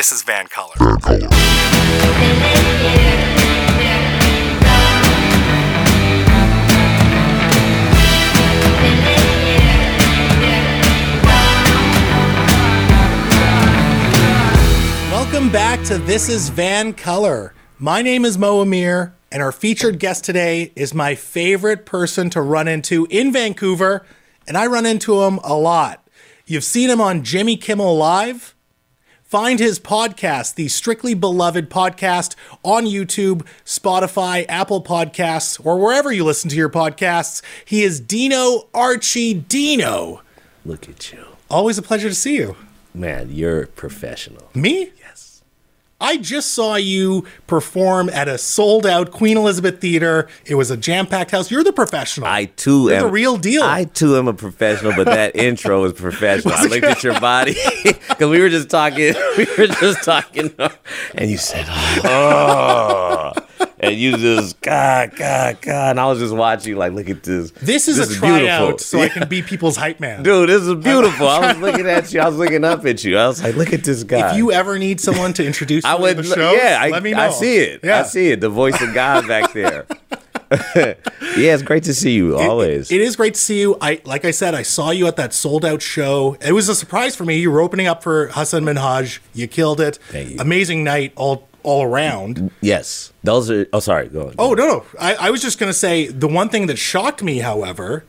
This is VANCOLOUR. Welcome back to This is VANCOLOUR. My name is Mo Amir, and our featured guest today is my favorite person to run into in Vancouver, and I run into him a lot. You've seen him on Jimmy Kimmel Live. Find his podcast, the Strictly Beloved podcast, on YouTube, Spotify, Apple Podcasts, or wherever you listen to your podcasts. He is Dino Archie Dino. Look at you. Always a pleasure to see you. Man, you're professional. Me? I just saw you perform at a sold out Queen Elizabeth Theater. It was a jam packed house. You're the professional. I too You're am the real deal. I too am a professional, but that intro was professional. I looked at your body because we were just talking. We were just talking, and you said, "Oh," and you just God, God, God, and I was just watching, like, look at this. this is a tryout so I can be people's hype man. Dude, this is beautiful. I was looking at you. I was looking up at you. I was like, look at this guy. If you ever need someone to introduce you I to would, the show, yeah, I, let me know. I see it. Yeah. I see it. The voice of God back there. yeah, it's great to see you always. It is great to see you. I like I said, I saw you at that sold out show. It was a surprise for me. You were opening up for Hassan Minhaj. You killed it. Thank you. Amazing night all all around. yes, those are. Oh, sorry. Go on. Oh no, no. I, I was just gonna say the one thing that shocked me, however,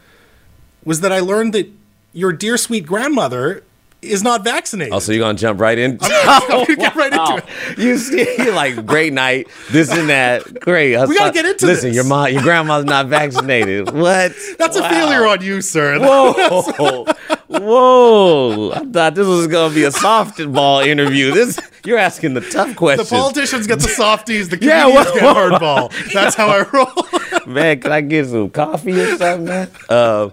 was that I learned that your dear sweet grandmother is not vaccinated. Oh, so you're gonna jump right in? I'm gonna get right into it. You see, like great night, this and that. Great. We gotta get into Listen, this. your mom, your grandma's not vaccinated. What? That's a failure on you, sir. Whoa, whoa! I thought this was gonna be a softball interview. This you're asking the tough questions. The politicians get the softies, the Yeah, comedians wha- get hardball. That's how I roll. man, can I get some coffee or something, man? Uh,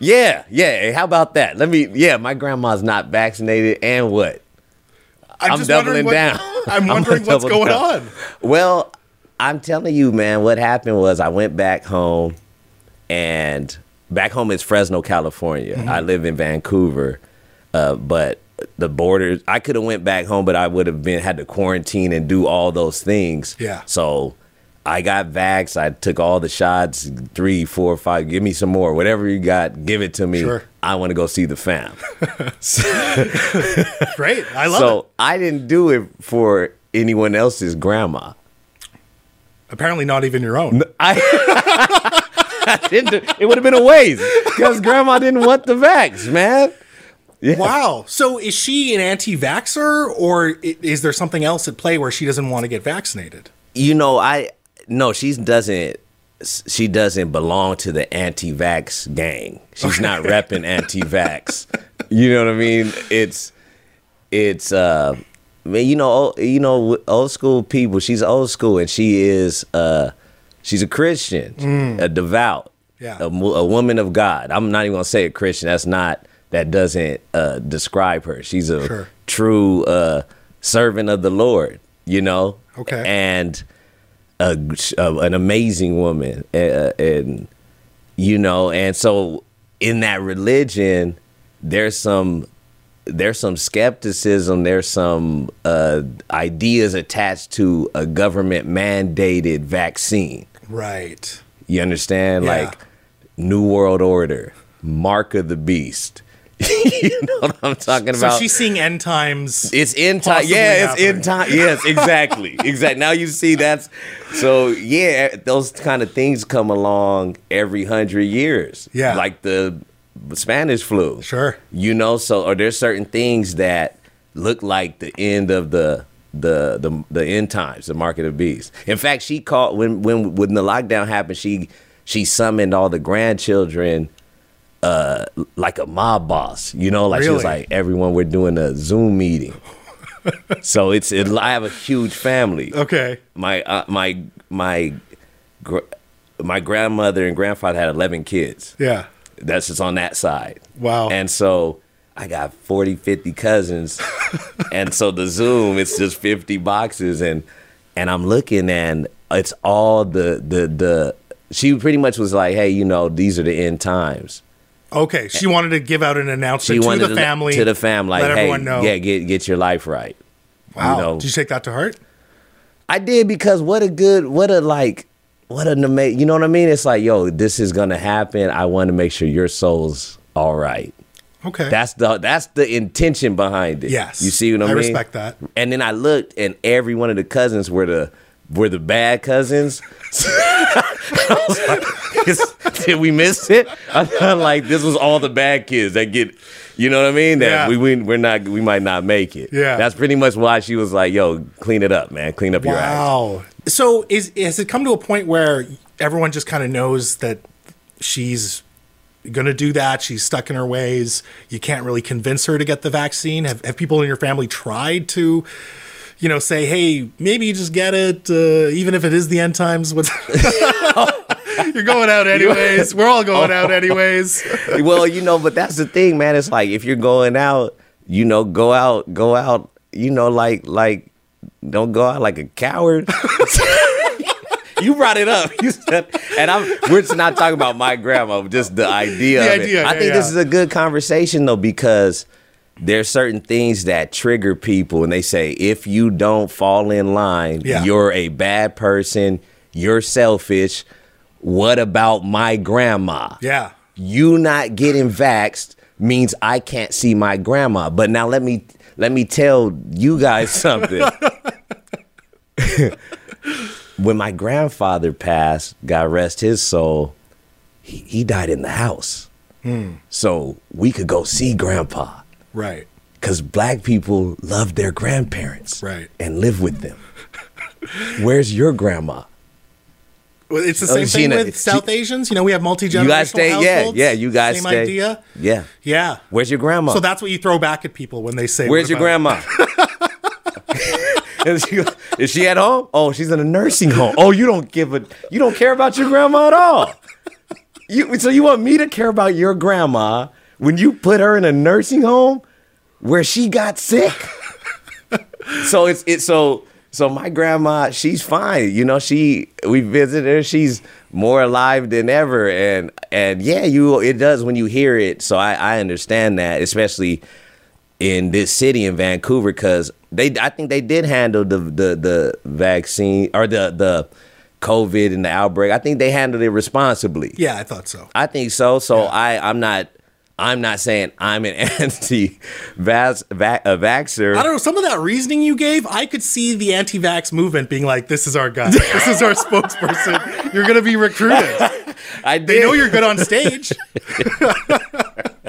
yeah, yeah. How about that? Let me. Yeah, my grandma's not vaccinated, and what? I'm, I'm just doubling what- down. I'm I'm wondering what's going down. on. Well, I'm telling you, man, what happened was I went back home and back home is Fresno, California. Mm-hmm. I live in Vancouver. Uh, but the borders I could have went back home, but I would have been had to quarantine and do all those things. Yeah. So I got vaxxed. I took all the shots, three, four, five. Give me some more. Whatever you got, give it to me. Sure. I want to go see the fam. Great. I love so it. So I didn't do it for anyone else's grandma. Apparently not even your own. I, I didn't. do- It would have been a waste because grandma didn't want the vax, man. Yeah. Wow. So is she an anti-vaxxer or is there something else at play where she doesn't want to get vaccinated? You know, I no, she doesn't. She doesn't belong to the anti-vax gang. She's not repping anti-vax. You know what I mean? It's it's uh man, you know, old- you know, old school people. She's old school, and she is uh she's a Christian, a devout, Yeah. a, a woman of God. I'm not even gonna say a Christian. That's not that doesn't uh describe her. She's a Sure. true uh servant of the Lord. You know. Okay. And a, a- an amazing woman, uh, and you know, and so in that religion, there's some there's some skepticism. There's some uh, ideas attached to a government mandated vaccine. Right. You understand, Yeah. like New World Order, Mark of the Beast. you know what I'm talking So about? So she's seeing end times. It's in time. Yeah, it's in happening. time. Yes, exactly. exactly. Now you see that's so yeah, those kind of things come along every hundred years. Yeah. Like the Spanish flu. Sure. You know, so are there certain things that look like the end of the the the the end times, the market of beasts. In fact, she called when when when the lockdown happened, she she summoned all the grandchildren uh like a mob boss you know like she was Really? like everyone we're doing a zoom meeting so it's it, i have a huge family Okay. my uh, my my gr- my grandmother and grandfather had 11 kids Yeah. that's just on that side Wow. and so i got 40 50 cousins and so the zoom it's just 50 boxes and and i'm looking and it's all the the the she pretty much was like hey you know these are the end times Okay, she wanted to give out an announcement to the family, to the family, like, let hey, everyone know. yeah, get get your life right. wow. you know. Did you take that to heart? I did because what a good, what a like, what an amazing, you know what I mean? It's like, yo, this is gonna happen. I want to make sure your soul's all right. Okay. That's the that's the intention behind it. yes. you see what I, I mean? I respect that. And then I looked, and every one of the cousins were the were the bad cousins. I was like, is- did we miss it? I felt like this was all the bad kids that get, you know what I mean? That Yeah. we, we we're not we might not make it. Yeah. that's pretty much why she was like, "Yo, clean it up, man. Clean up your act." Wow. So is has it come to a point where everyone just kind of knows that she's going to do that? She's stuck in her ways. You can't really convince her to get the vaccine. Have have people in your family tried to? You know, say, hey, maybe you just get it, uh, even if it is the end times. What's You're going out anyways. We're all going out anyways. well, you know, but that's the thing, man. It's like if you're going out, you know, go out, go out, you know, like like don't go out like a coward. You brought it up. You said, and I'm we're just not talking about my grandma, just the idea The of idea, it. I yeah, think this is a good conversation though, because there's certain things that trigger people and they say if you don't fall in line, Yeah. you're a bad person, you're selfish. What about my grandma? Yeah. you not getting vaxxed means I can't see my grandma. But now let me let me tell you guys something. when my grandfather passed, God rest his soul, he, he died in the house. Hmm. So we could go see grandpa Right. because black people love their grandparents Right. and live with them. Where's your grandma? Well, it's the Oh, same she thing a- with South Asians. You know, we have multi generational You guys stay, yeah, households. yeah. You guys same stay. idea. Yeah. Yeah. Where's your grandma? So that's what you throw back at people when they say, Where's your about- grandma? is, she, is she at home? Oh, she's in a nursing home. Oh, you don't give a you don't care about your grandma at all. You so you want me to care about your grandma when you put her in a nursing home where she got sick? so it's it's so so my grandma, she's fine. You know, she we visited her. She's more alive than ever, and and yeah, you it does when you hear it. So I I understand that, especially in this city in Vancouver, because they I think they did handle the the the vaccine or the the COVID and the outbreak. I think they handled it responsibly. Yeah, I thought so. I think so. So I I'm not. I'm not saying I'm an anti-vax va- a vaxxer. I don't know. Some of that reasoning you gave, I could see the anti vax movement being like, this is our guy. This is our spokesperson. You're going to be recruited. I did. They know you're good on stage.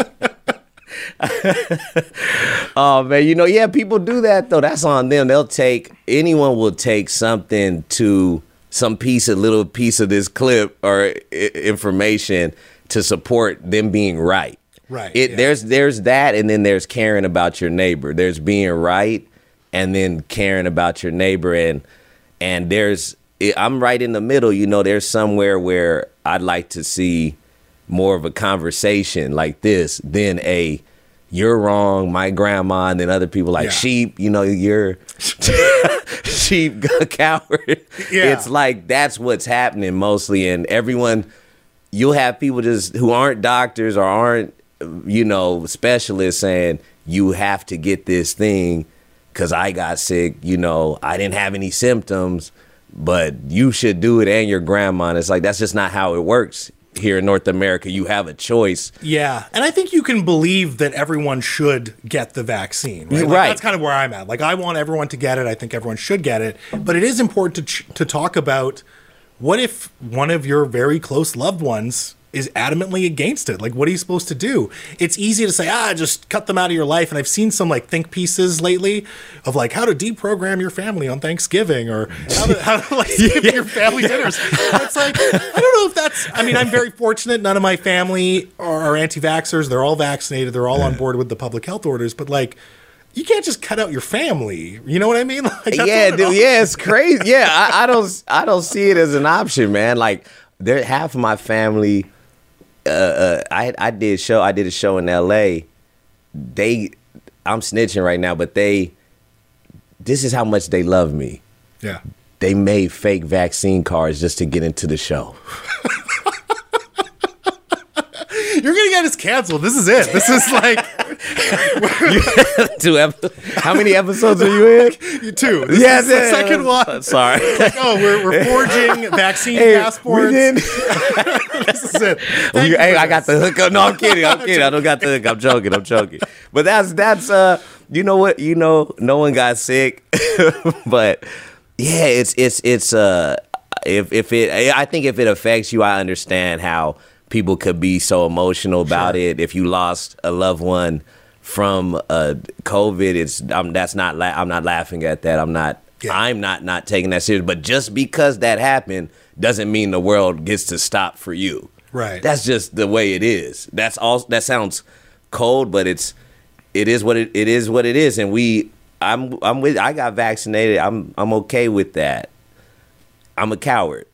Oh man, you know, yeah, people do that though. That's on them. They'll take anyone will take something to some piece, a little piece of this clip or I- information to support them being right. Right, It yeah. there's there's that, and then there's caring about your neighbor. There's being right, and then caring about your neighbor, and and there's I'm right in the middle. You know, there's somewhere where I'd like to see more of a conversation like this than a you're wrong, my grandma, and then other people like Yeah. sheep. You know, you're sheep coward. Yeah. It's like that's what's happening mostly, and everyone. You'll have people just who aren't doctors or aren't you know specialists saying you have to get this thing because I got sick. You know, I didn't have any symptoms, but you should do it and your grandma. And it's like that's just not how it works here in North America. You have a choice. Yeah, and I think you can believe that everyone should get the vaccine. Right, Like, Right. That's kind of where I'm at. Like, I want everyone to get it. I think everyone should get it. But it is important to ch- to talk about what if one of your very close loved ones is adamantly against it. Like, what are you supposed to do? It's easy to say, ah, just cut them out of your life. And I've seen some like think pieces lately of like how to deprogram your family on Thanksgiving or how to, how to like skip your family dinners. It's like, I don't know if that's, I mean, I'm very fortunate. None of my family are, are anti vaxxers. They're all vaccinated. They're all on board with the public health orders. But like, you can't just cut out your family. You know what I mean? Like, yeah, dude. Yeah, it's crazy. Yeah, I, I don't. I don't see it as an option, man. Like, there half of my family. Uh, uh, I I did show. I did a show in L.A. They, I'm snitching right now, but they. This is how much they love me. Yeah. They made fake vaccine cards just to get into the show. You're gonna get us canceled. This is it. This is like Two episodes. How many episodes are you in? you two. This Yes, is the yeah, second yeah. one. Sorry. Oh, we're, we're forging vaccine Hey, passports. This is it. You- you hey, I got the hook up. No, I'm kidding. I'm kidding. I don't got the hook. I'm joking. I'm joking. But that's that's uh, you know what? You know, no one got sick, but yeah, it's it's it's uh, if if it, I think if it affects you, I understand how people could be so emotional about it. If you lost a loved one from uh COVID, it's I'm that's not la- I'm not laughing at that. I'm not. Yeah. I'm not not taking that serious. But just because that happened doesn't mean the world gets to stop for you. Right. That's just the way it is. That's all. That sounds cold, but it's it is what it, it is. What it is, and we. I'm I'm with. I got vaccinated. I'm I'm okay with that. I'm a coward.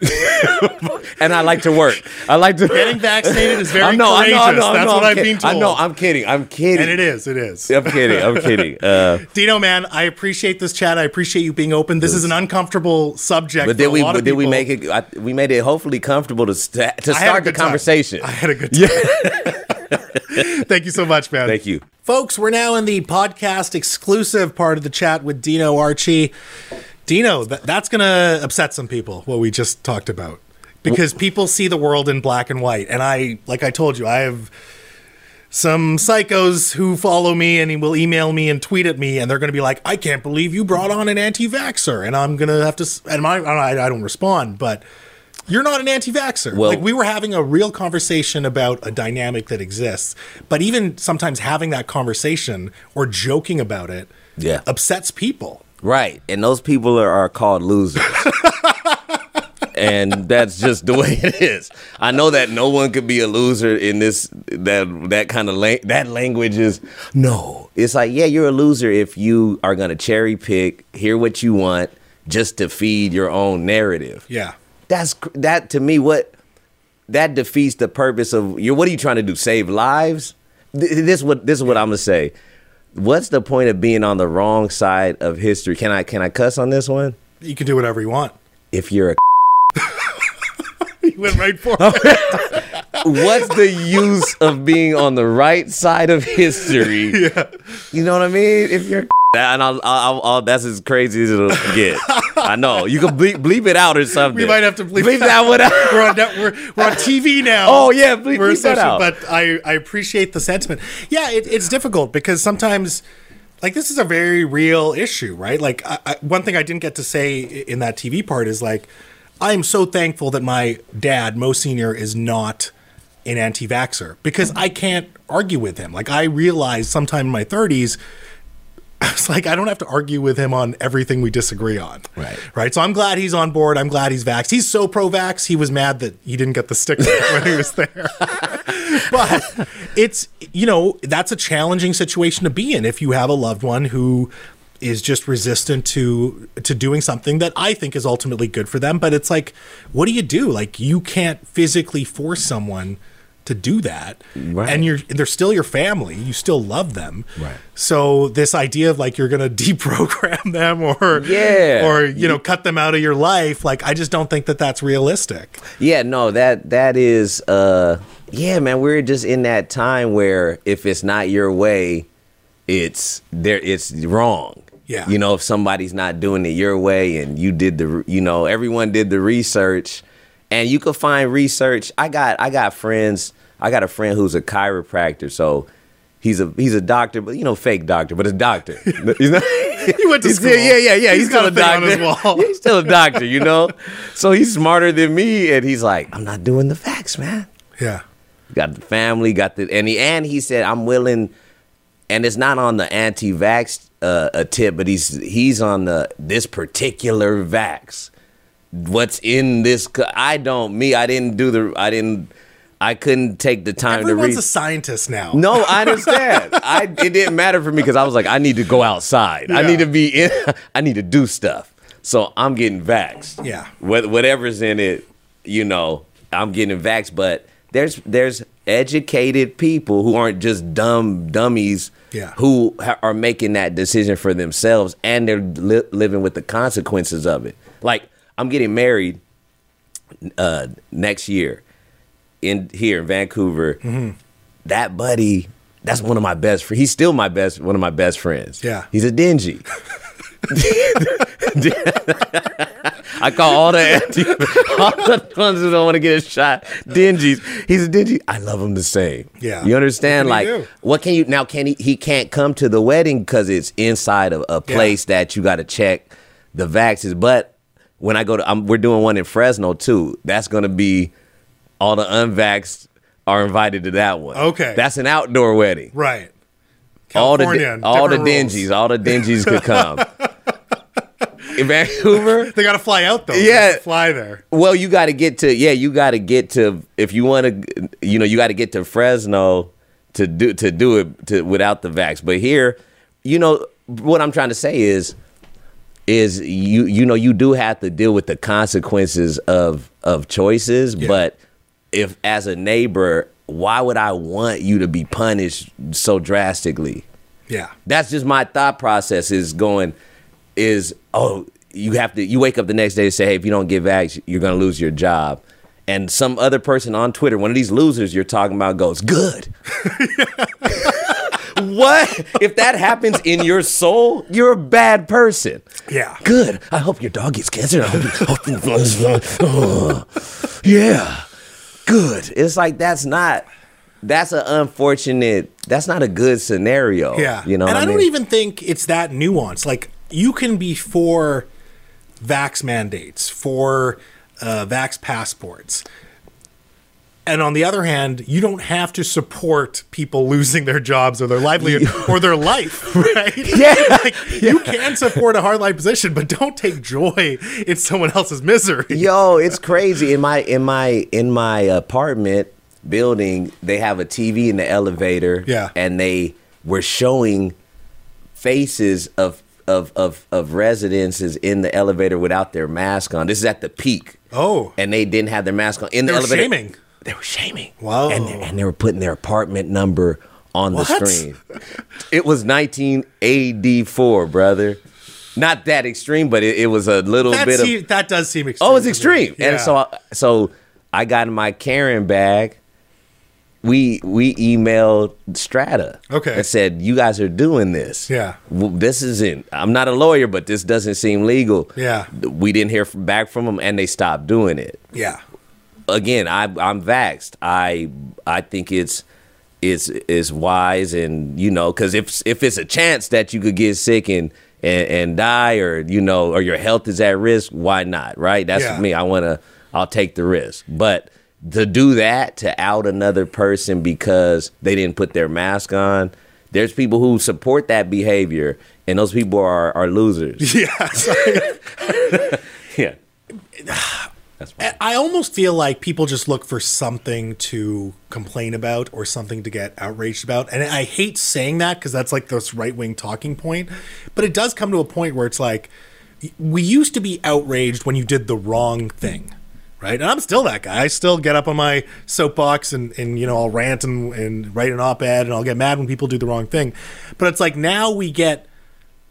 and I like to work. I like to Getting vaccinated is very I know, I know, I courageous. know, I That's know, what I'm kid- being told. I know. I'm kidding. I'm kidding. and it is. It is. I'm kidding. I'm kidding. Uh, Dino, man, I appreciate this chat. I appreciate you being open. This is an uncomfortable subject. but for did a we? lot of Did we make it? I, we made it hopefully comfortable to st- to I start the good time. conversation. I had a good time. Thank you so much, man. Thank you. Folks, we're now in the podcast exclusive part of the chat with Dino Archie. Dino, th- that's going to upset some people, what we just talked about. Because people see the world in black and white. And I, like I told you, I have some psychos who follow me and will email me and tweet at me and they're going to be like, I can't believe you brought on an anti vaxxer. And I'm going to have to, and my, I, I don't respond, but you're not an anti vaxxer. Well- like we were having a real conversation about a dynamic that exists. But even sometimes having that conversation or joking about it Yeah. upsets people. Right. And those people are, are called losers. and that's just the way it is. I know that no one could be a loser in this that that kind of la- that language is no. It's like, yeah, you're a loser if you are going to cherry pick, hear what you want just to feed your own narrative. Yeah. That's that to me what that defeats the purpose of you what are you trying to do? Save lives? Th- This what this is what I'm going to say. What's the point of being on the wrong side of history? Can I can I cuss on this one? You can do whatever you want. If you're a You went right for it. what's the use of being on the right side of history? Yeah. You know what I mean? If you're and I'll, I'll, I'll, that's as crazy as it'll get. I know you can bleep, bleep it out or something. We might have to bleep, bleep that one out. We're on, we're, we're on TV now. Oh yeah, bleep, we're bleep that essentially, out. but I, I appreciate the sentiment. Yeah, it, it's difficult because sometimes, like, this is a very real issue, right? Like, I, I, one thing I didn't get to say in that TV part is like, I am so thankful that my dad, Mo Senior, is not an anti-vaxxer because I can't argue with him. Like, I realized sometime in my 30s. I was like, I don't have to argue with him on everything we disagree on. Right. Right. So I'm glad he's on board. I'm glad he's vaxxed. He's so pro vax, he was mad that he didn't get the sticker when he was there. but it's, you know, that's a challenging situation to be in if you have a loved one who is just resistant to to doing something that I think is ultimately good for them. But it's like, what do you do? Like you can't physically force someone to do that. Right. And you're they're still your family. You still love them. Right. So this idea of like you're gonna deprogram them or Yeah. or you know cut them out of your life, like I just don't think that that's realistic. Yeah, no, that that is uh yeah, man, we're just in that time where if it's not your way, it's there it's wrong. Yeah. You know, if somebody's not doing it your way and you did the you know, everyone did the research and you could find research. I got I got friends, I got a friend who's a chiropractor, so he's a he's a doctor, but you know, fake doctor, but a doctor. He's not- He went to He's school. still- yeah, yeah, yeah. He's He's, got still a a thing on doctor. wall. he's still a doctor, you know. so he's smarter than me, and he's like, I'm not doing the facts, man. Yeah. Got the family, got the and he and he said, I'm willing. And it's not on the anti-vax uh, a tip, but he's he's on the this particular vax. What's in this? I don't. Me, I didn't do the. I didn't. I couldn't take the time to read. Everyone's a scientist now. No, I understand. I it didn't matter for me because I was like, I need to go outside. I need to be in. I need to do stuff. So I'm getting vaxxed. Yeah. What, whatever's in it, you know, I'm getting vaxxed. But there's there's educated people who aren't just dumb dummies. Yeah. Who ha- are making that decision for themselves and they're li- living with the consequences of it. Like I'm getting married uh, next year in here in Vancouver, Mm-hmm. that buddy, that's one of my best friends. He's still my best, one of my best friends. Yeah. he's a dingy. I call all the anti, all the ones who don't want to get a shot dingies. He's a dingy. I love him the same. Yeah. you understand? What Like, what can you now? Can he? He can't come to the wedding because it's inside of a place that you got to check the vaxes. But when I go to, I'm, we're doing one in Fresno too. That's gonna be all the unvaxxed are invited to that one. Okay. that's an outdoor wedding. Right. All the California, all the different rules. dingies, all the dingies could come. in Vancouver, They got to fly out though. Yeah. They have to fly there. well, you got to get to yeah, you got to get to if you want to, you know, you got to get to Fresno to do to do it to without the vax. But here, you know, what I'm trying to say is, is you you know you do have to deal with the consequences of of choices. But if as a neighbor, why would I want you to be punished so drastically? Yeah. That's just my thought process is going is oh you have to you wake up the next day and say hey if you don't get vax you're gonna lose your job. And some other person on Twitter one of these losers you're talking about goes good. What? If that happens in your soul you're a bad person. Yeah. good. I hope your dog gets cancer. I hope you- yeah good it's like that's not that's an unfortunate that's not a good scenario Yeah. you know and I, mean? don't even think it's that nuanced. Like you can be for vax mandates, for uh, vax passports. And on the other hand, you don't have to support people losing their jobs or their livelihood or their life, right? Yeah. Like, You can support a hardline position, but don't take joy in someone else's misery. Yo, it's crazy. In my in my in my apartment building, they have a TV in the elevator. Yeah. And they were showing faces of of of of residences in the elevator without their mask on. This is at the peak. Oh. And they didn't have their mask on in the They were elevator. shaming. They were shaming. Wow. And they, and they were putting their apartment number on the What? screen. It was 1984, brother. Not that extreme, but it, it was a little That, bit of that does seem oh, extreme. Oh, it's extreme. Yeah. And so so I got in my Karen bag. We we emailed Strata. Okay. And said, You guys are doing this. Yeah. This isn't I'm not a lawyer, but this doesn't seem legal. Yeah. We didn't hear from, back from them and they stopped doing it. yeah. Again, I I'm vaxxed. I I think it's it's it's wise and you know, because if if it's a chance that you could get sick and and, and die or you know or your health is at risk, why not? Right? That's Yeah. me. I wanna I'll take the risk. But to do that, to out another person because they didn't put their mask on, there's people who support that behavior and those people are are losers. Yeah. yeah. That's why. I almost feel like people just look for something to complain about or something to get outraged about. And I hate saying that because that's like this right wing talking point. But it does come to a point where it's like, we used to be outraged when you did the wrong thing. Right. And I'm still that guy. I still get up on my soapbox and, and you know, I'll rant and, and write an op ed and I'll get mad when people do the wrong thing. But it's like now we get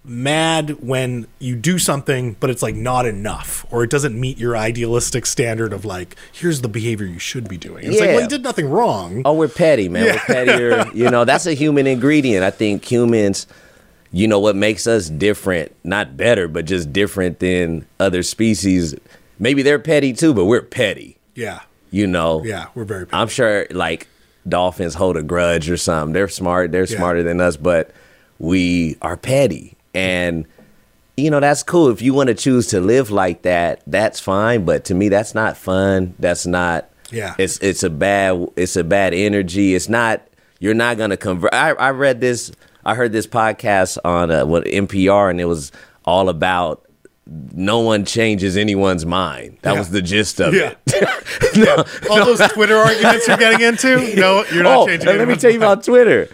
mad when you do something but it's like not enough or it doesn't meet your idealistic standard of like here's the behavior you should be doing it's like Yeah. well you did nothing wrong Oh, we're petty, man. We're pettier. you know, that's a human ingredient. I think humans, you know, what makes us different, not better, but just different than other species. Maybe they're petty too, but we're petty. yeah You know. yeah we're very petty. I'm sure like dolphins hold a grudge or something. They're smart. They're Yeah. smarter than us, but we are petty. And you know, that's cool. If you want to choose to live like that, that's fine. But to me, that's not fun. That's not Yeah. It's it's a bad it's a bad energy. It's not you're not gonna convert I, I read this I heard this podcast on uh, what NPR and it was all about no one changes anyone's mind. That Yeah. was the gist of Yeah. it. no, all those twitter arguments you're getting into no you're not oh, changing let me tell you mind. about Twitter.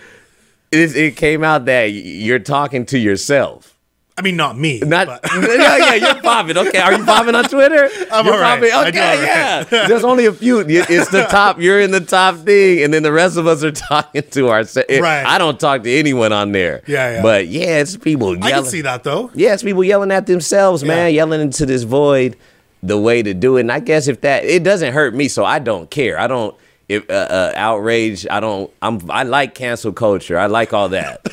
It, it came out that you're talking to yourself. i mean not me Not but- yeah, yeah, you're popping. Okay, are you popping on Twitter? I'm you're right. popping- Okay, all right. yeah. There's only a few. It's the top. You're in the top thing, and then the rest of us are talking to ourselves. Eh, right. I don't talk to anyone on there. Yeah, yeah. But yeah, it's people yelling. i can see that though Yeah, it's people yelling at themselves, man, Yeah. yelling into this void. The way to do it, and I guess if that it doesn't hurt me, so I don't care. I don't. If uh, uh, outrage, I don't. I'm. I like cancel culture. I like all that.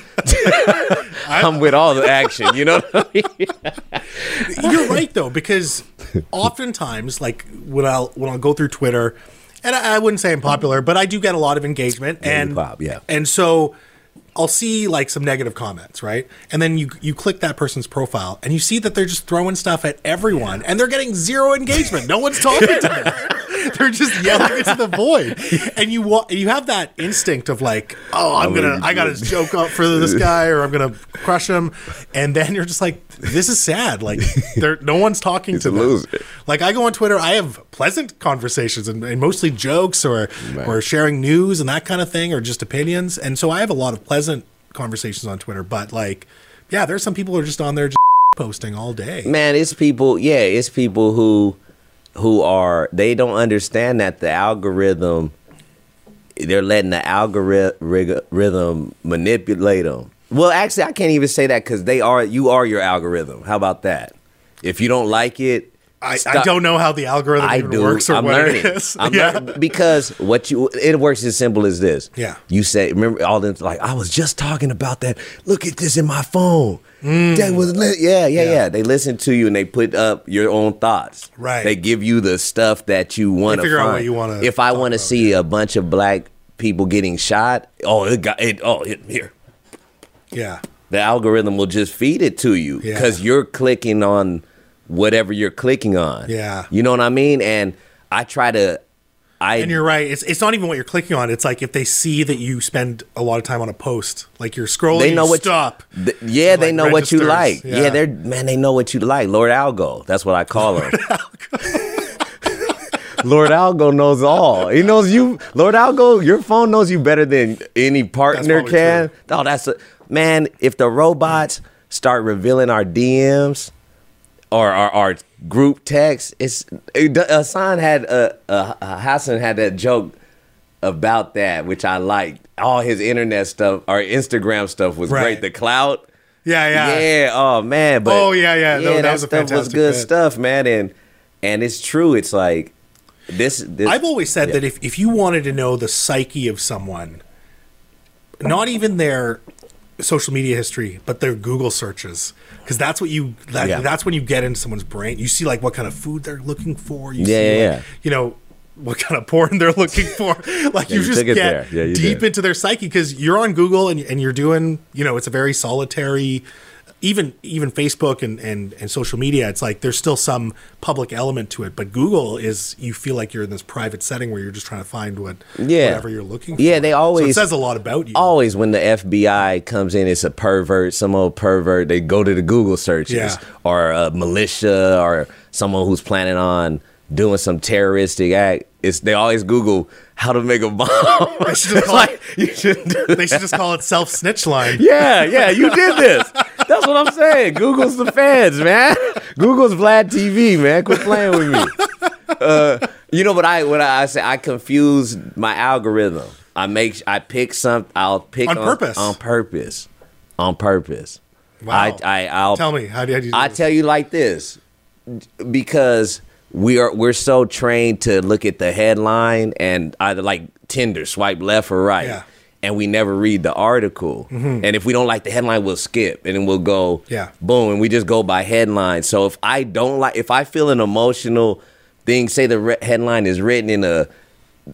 I'm with all the action. You know. I mean? You're right though, because oftentimes, like when I'll when I'll go through Twitter, and I, I wouldn't say I'm popular, but I do get a lot of engagement, and pop, yeah. and so I'll see like some negative comments, right? And then you you click that person's profile, and you see that they're just throwing stuff at everyone, and they're getting zero engagement. No one's talking to them. they're just yelling into the void, and you wa- you have that instinct of like, oh, I'm gonna I got to joke up for this guy, or I'm gonna crush him, and then you're just like, this is sad. Like, there no one's talking to a them. loser. Like I go on Twitter, I have pleasant conversations and, and mostly jokes or or sharing news and that kind of thing, or just opinions. And so I have a lot of pleasant conversations on Twitter. But like, yeah, there's some people who are just on there just posting all day. Man, it's people. Yeah, it's people who who are they don't understand that the algorithm. They're letting the algorithm manipulate them. Well, actually, I can't even say that because they are. You are your algorithm. How about that? If you don't like it, I, I don't know how the algorithm I do. works or I'm what learning. it is. I'm yeah. learning because what you it works as simple as this. Yeah. You say remember all them like I was just talking about that. Look at this in my phone. That was li- yeah, yeah, Mm. Yeah. yeah, They listen to you and they put up your own thoughts. Right. They give you the stuff that you want to figure out find. what you wanna If I want to see a bunch of black people getting shot, oh, it got it. Oh, it, here Yeah. the algorithm will just feed it to you Yeah. because you're clicking on whatever you're clicking on. Yeah. You know what I mean? And I try to I And you're right. It's, it's not even what you're clicking on. It's like if they see that you spend a lot of time on a post, like you're scrolling, they know what stop. Th- yeah, they like know what you like. Yeah. Yeah. they're man, they know what you like. Lord Algo, that's what I call him. Lord Algo knows all. He knows you. Lord Algo, your phone knows you better than any partner can. Oh, that's a man. If the robots start revealing our DMs or our, our group text, it's it, uh, Hassan had a uh, Hassan had that joke about that, which I liked. All his internet stuff or Instagram stuff was Right. great. The cloud. Yeah, yeah. Yeah. Oh man. But Oh, yeah, yeah. No, that was a stuff was good stuff, man. And and it's true. It's like this. this I've always said yeah. that if, if you wanted to know the psyche of someone, not even their social media history, but their Google searches, because that's what you that, Yeah. that's when you get into someone's brain. You see like what kind of food they're looking for. You Yeah, see, yeah, like, yeah. You know what kind of porn they're looking for. like you, you just get. Yeah, you deep did. into their psyche because you're on Google and and you're doing you know it's a very solitary. Even even Facebook and, and, and social media, it's like there's still some public element to it. But Google is you feel like you're in this private setting where you're just trying to find what Yeah. whatever you're looking for. Yeah, they So always- it says a lot about you. always when the FBI comes in, it's a pervert, some old pervert. They go to the Google searches Yeah. or a militia or someone who's planning on doing some terroristic act. It's they always Google how to make a bomb. They should just call like it, should they should just call it self snitch line. Yeah, yeah, you did this. That's what I'm saying. Google's the feds, man. Google's Vlad TV, man. Quit playing with me. Uh, you know what I what I say? I confuse my algorithm. I make I pick some. I'll pick On purpose. on purpose, on purpose. Wow. I I I'll Tell me how do, how do you do I tell you like this because we are we're so trained to look at the headline and either like Tinder swipe left or right. Yeah. And we never read the article. Mm-hmm. And if we don't like the headline, we'll skip and then we'll go Yeah. boom and we just go by headline. So if I don't like if I feel an emotional thing, say the re- headline is written in a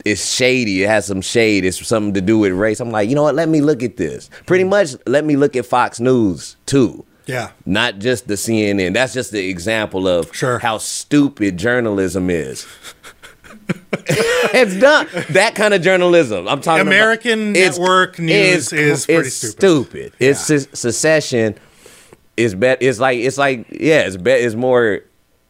it's shady. It has some shade. It's something to do with race. I'm like, you know what? Let me look at this. Pretty mm-hmm. much, let me look at Fox News too Yeah. not just the CNN. That's just the example of Sure. how stupid journalism is. it's done. That kind of journalism. I'm talking American about. It's- network news is pretty it's stupid. stupid. It's se- secession. Is bet. It's like it's like yeah. It's bet. It's more.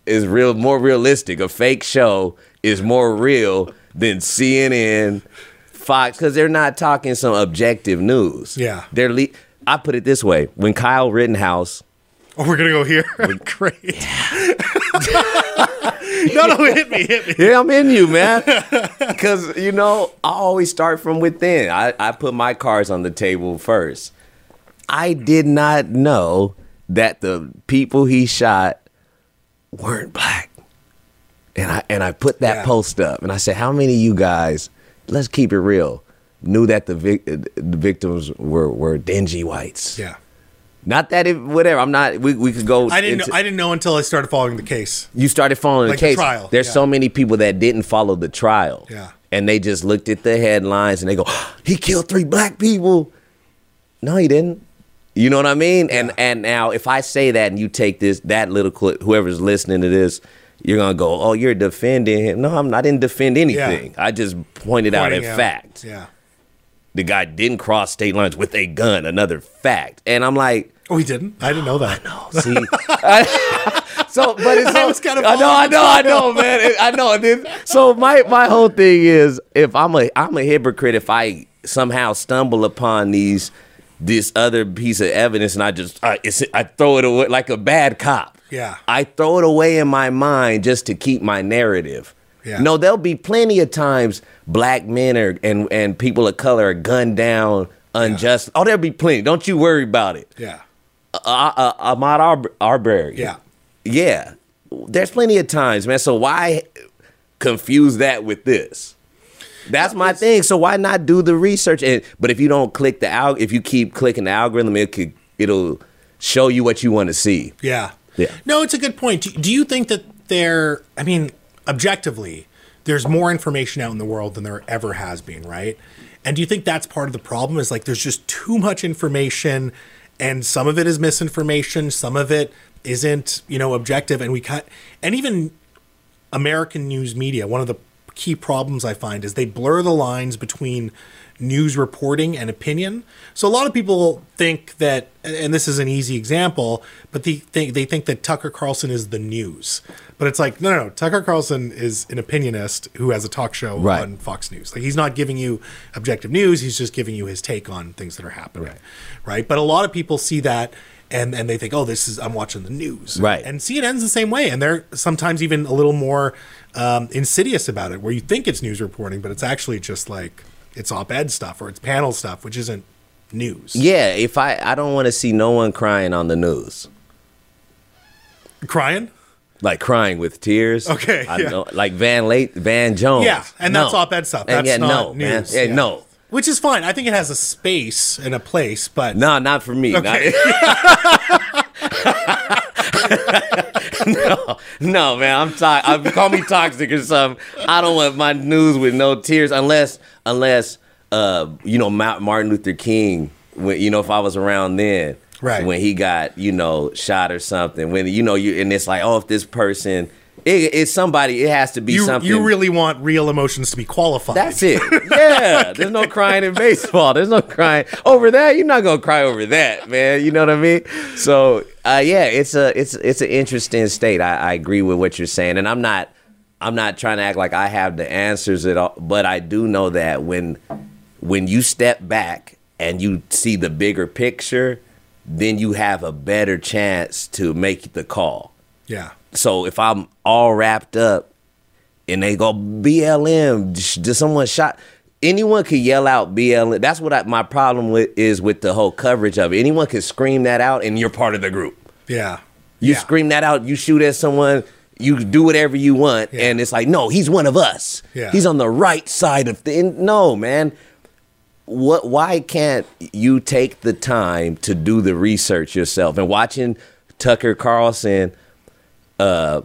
Is real more realistic. A fake show is more real than CNN, Fox, because they're not talking some objective news. Yeah. they're. Le- I put it this way: when Kyle Rittenhouse Oh, we're gonna go here. Great. no, no, hit me, hit me. Yeah, I'm in you, man. Because, you know, I always start from within. I, I put my cards on the table first. I did not know that the people he shot weren't black. And I and I put that Yeah. post up and I said, How many of you guys let's keep it real. Knew that the vic- uh, the victims were were dingy whites. Yeah. Not that it whatever. I'm not. We, we could go. I didn't. into- Know, I didn't know until I started following the case. you started following Like the the case. trial, There's yeah. so many people that didn't follow the trial. Yeah. And they just looked at the headlines and they go, "He killed three black people." No, he didn't. You know what I mean? And and now if I say that and you take this that little clip, whoever's listening to this, you're gonna go, "Oh, you're defending him." No, I'm not. I didn't defend anything. I just pointed out a Pointing out- fact. Yeah. The guy didn't cross state lines with a gun. Another fact. And I'm like, Oh, he didn't. I didn't know that. See, I- so but it's I so, was kinda I know, I know, I know, man. It- I know. This, so my my whole thing is, if I'm a I'm a hypocrite if I somehow stumble upon these this other piece of evidence and I just I, it's, I throw it away like a bad cop. Yeah. I throw it away in my mind just to keep my narrative. Yeah. No, there'll be plenty of times black men are and and people of color are gunned down unjust. Oh, there'll be plenty. Don't you worry about it Yeah. uh, uh, Ahmaud Ar- Arbery. Yeah. Yeah. There's plenty of times, man. So why confuse that with this? That's my thing. So why not do the research? And but if you don't click the al, if you keep clicking the algorithm, it could it'll show you what you want to see. Yeah. Yeah. No, it's a good point. Do, do you think that there, I mean, objectively, there's more information out in the world than there ever has been, right? And do you think that's part of the problem? Is like there's just too much information and some of it is misinformation, some of it isn't, you know, objective. And we cut, and even American news media, one of the key problems I find is they blur the lines between news reporting and opinion. So a lot of people think that, and this is an easy example, but they think they think that Tucker Carlson is the news. But it's like no, no, no. Tucker Carlson is an opinionist who has a talk show Right. on Fox News. Like he's not giving you objective news. He's just giving you his take on things that are happening. Right. But a lot of people see that. And, and they think, oh, this is I'm watching the news, Right. And CNN's the same way, and they're sometimes even a little more um, insidious about it, where you think it's news reporting, but it's actually just like it's op-ed stuff or it's panel stuff, which isn't news. Yeah, if I I don't want to see no one crying on the news. Crying, Like crying with tears. Okay, I yeah. know, like Van Late, Van Jones. yeah, and that's No. op-ed stuff. And That's yeah, not no, man. news. Yeah, yeah. no. which is fine. I think it has a space and a place, but No, not for me. Not- Okay. no, no, man. I'm to- I'm call me toxic or something. I don't want my news with no tears unless unless uh you know Martin Luther King when you know if I was around then Right. when he got you know shot or something when you know you and it's like oh if this person it, it's somebody it has to be you something you really want real emotions to be qualified. that's it. Yeah. There's no crying in baseball. There's no crying over that. You're not gonna cry over that, man. You know what I mean? So uh, yeah, it's a it's it's an interesting state. I, I agree with what you're saying, and I'm not I'm not trying to act like I have the answers at all, but I do know that when when you step back and you see the bigger picture, then you have a better chance to make the call. Yeah. So if I'm all wrapped up and they go BLM, did someone shot? Anyone could yell out BLM. That's what I, my problem with is with the whole coverage of it. Anyone can scream that out, and you're part of the group. Yeah. You yeah. scream that out, you shoot at someone, you do whatever you want, Yeah. and it's like, no, he's one of us. Yeah. He's on the right side of things. No, man. What? Why can't you take the time to do the research yourself? And watching Tucker Carlson Uh,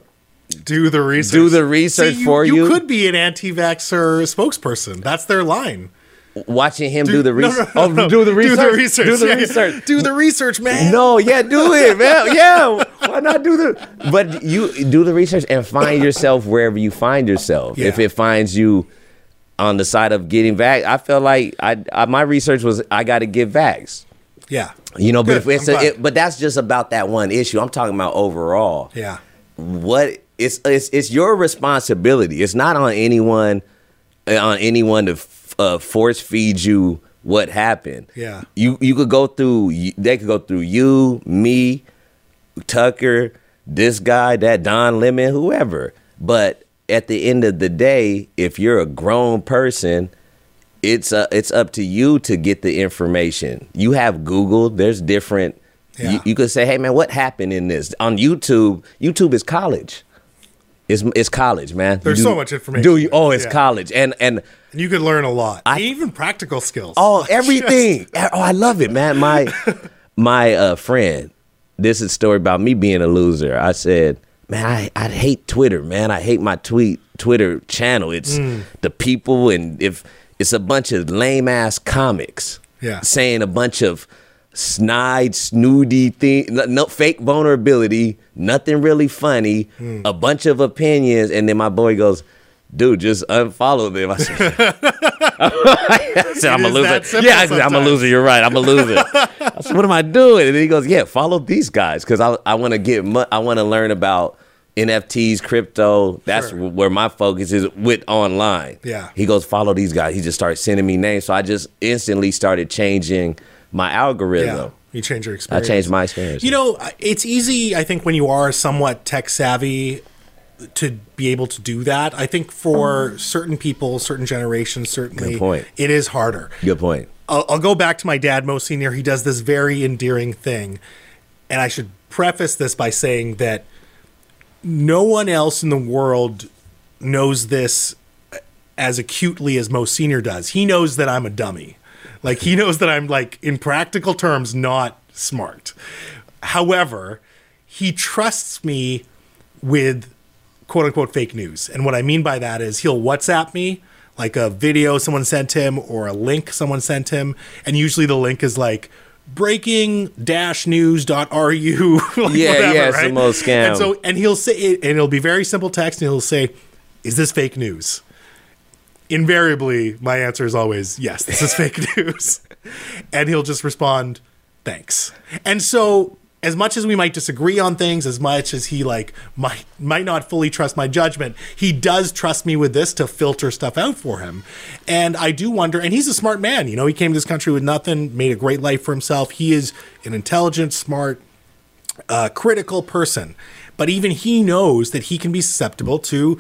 do the research. Do the research See, for you. You could be an anti-vaxxer spokesperson. That's their line. watching him do, the no, research. Oh, no, no, no. Oh, do the research. Do the research. Do the Yeah. research. Do the research, man. No, yeah, do it, man. Yeah, why not do the? But you do the research and find yourself wherever you find yourself. Yeah. If it finds you on the side of getting vax, I felt like I, I my research was I got to get vax. Yeah. You know, but Good, if it's a, it, but that's just about that one issue. I'm talking about overall. Yeah. What it's it's it's your responsibility. It's not on anyone on anyone to f- uh, force feed you what happened. Yeah. you you could go through. They could go through you, me, Tucker, this guy, that Don Lemon, whoever. But at the end of the day, if you're a grown person. It's uh, it's up to you to get the information. You have Google. There's different. Yeah. You, you could say, "Hey man, what happened in this?" On YouTube, YouTube is college. It's it's college, man. There's do- so much information Do you? Oh, it's Yeah. college, and and And you could learn a lot, I, even practical skills. Oh, everything. oh, I love it, man. My my uh, friend. This is a story about me being a loser. I said, man, I, I hate Twitter, man. I hate my tweet Twitter channel. It's Mm. the people, and if it's a bunch of lame ass comics, Yeah. saying a bunch of snide, snooty thing, no, no fake vulnerability, nothing really funny, Hmm. a bunch of opinions, and then my boy goes. Dude, just unfollow them. I said, I I'm a loser. Yeah, I said, I'm a loser. You're right. I'm a loser. I said, what am I doing? And then he goes, yeah, follow these guys because I, I want to get mu- I want to learn about NFTs, crypto. That's Sure. where my focus is with online. Yeah. He goes, follow these guys. He just started sending me names, so I just instantly started changing my algorithm. yeah. You change your experience. I changed my experience. You know, it's easy, I think, when you are somewhat tech savvy to be able to do that. I think for certain people, certain generations, certainly, Good point. it is harder. Good point. I'll, I'll go back to my dad, Mo Senior. He does this very endearing thing, and I should preface this by saying that no one else in the world knows this as acutely as Mo Senior does. He knows that I'm a dummy. Like he knows that I'm like in practical terms not smart. However, he trusts me with quote unquote fake news. And what I mean by that is he'll WhatsApp me like a video someone sent him or a link someone sent him. And usually the link is like breaking dash news news.ru. like Yeah, whatever, yeah, right? most scam. And so, and he'll say, and it'll be very simple text and he'll say, is this fake news? Invariably, my answer is always, yes, this is fake news. And he'll just respond, thanks. And so, as much as we might disagree on things, as much as he like might might not fully trust my judgment, he does trust me with this to filter stuff out for him. And I do wonder, and he's a smart man, you know, he came to this country with nothing, made a great life for himself. He is an intelligent, smart, uh, critical person. But even he knows that he can be susceptible to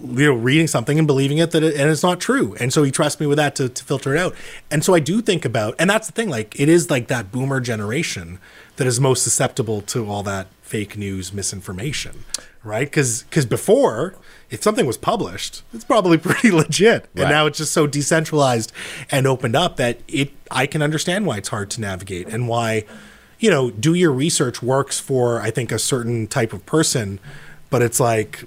you know reading something and believing it that it, and it's not true. And so he trusts me with that to, to filter it out. And so i do think about and that's the thing like it is like that boomer generation that is most susceptible to all that fake news misinformation right? Because because before if something was published it's probably pretty legit. And now it's just so decentralized and opened up that it i can understand why it's hard to navigate and why you know do your research works for i think a certain type of person. But it's like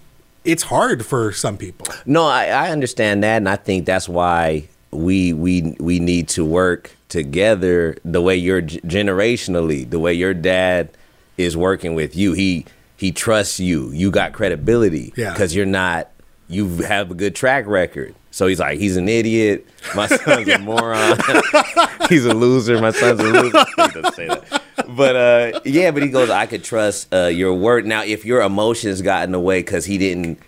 it's hard for some people No, I, I understand that, and I think that's why we we we need to work together the way you're generationally, the way your dad is working with you. He he trusts you. You got credibility Yeah. because you're not. You have a good track record. So he's like, he's an idiot. My son's a moron. he's a loser. My son's a loser. He doesn't say that. But uh, yeah, but he goes, I could trust uh, your word. Now, if your emotions got in the way because he didn't